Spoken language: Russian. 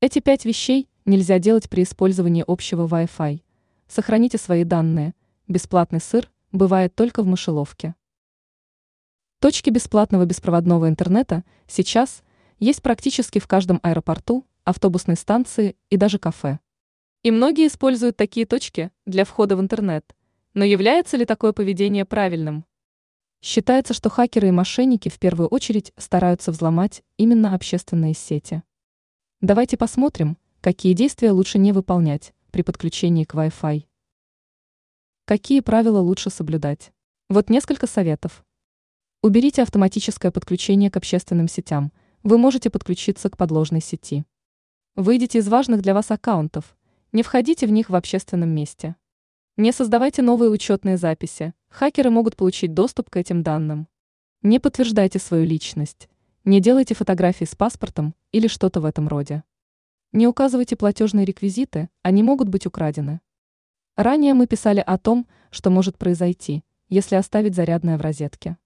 Эти пять вещей нельзя делать при использовании общего Wi-Fi. Сохраните свои данные. Бесплатный сыр бывает только в мышеловке. Точки бесплатного беспроводного интернета сейчас есть практически в каждом аэропорту, автобусной станции и даже кафе. И многие используют такие точки для входа в интернет. Но является ли такое поведение правильным? Считается, что хакеры и мошенники в первую очередь стараются взломать именно общественные сети. Давайте посмотрим, какие действия лучше не выполнять при подключении к Wi-Fi. Какие правила лучше соблюдать? Вот несколько советов. Уберите автоматическое подключение к общественным сетям. Вы можете подключиться к подложной сети. Выйдите из важных для вас аккаунтов. Не входите в них в общественном месте. Не создавайте новые учетные записи. Хакеры могут получить доступ к этим данным. Не подтверждайте свою личность. Не делайте фотографии с паспортом или что-то в этом роде. Не указывайте платежные реквизиты, они могут быть украдены. Ранее мы писали о том, что может произойти, если оставить зарядное в розетке.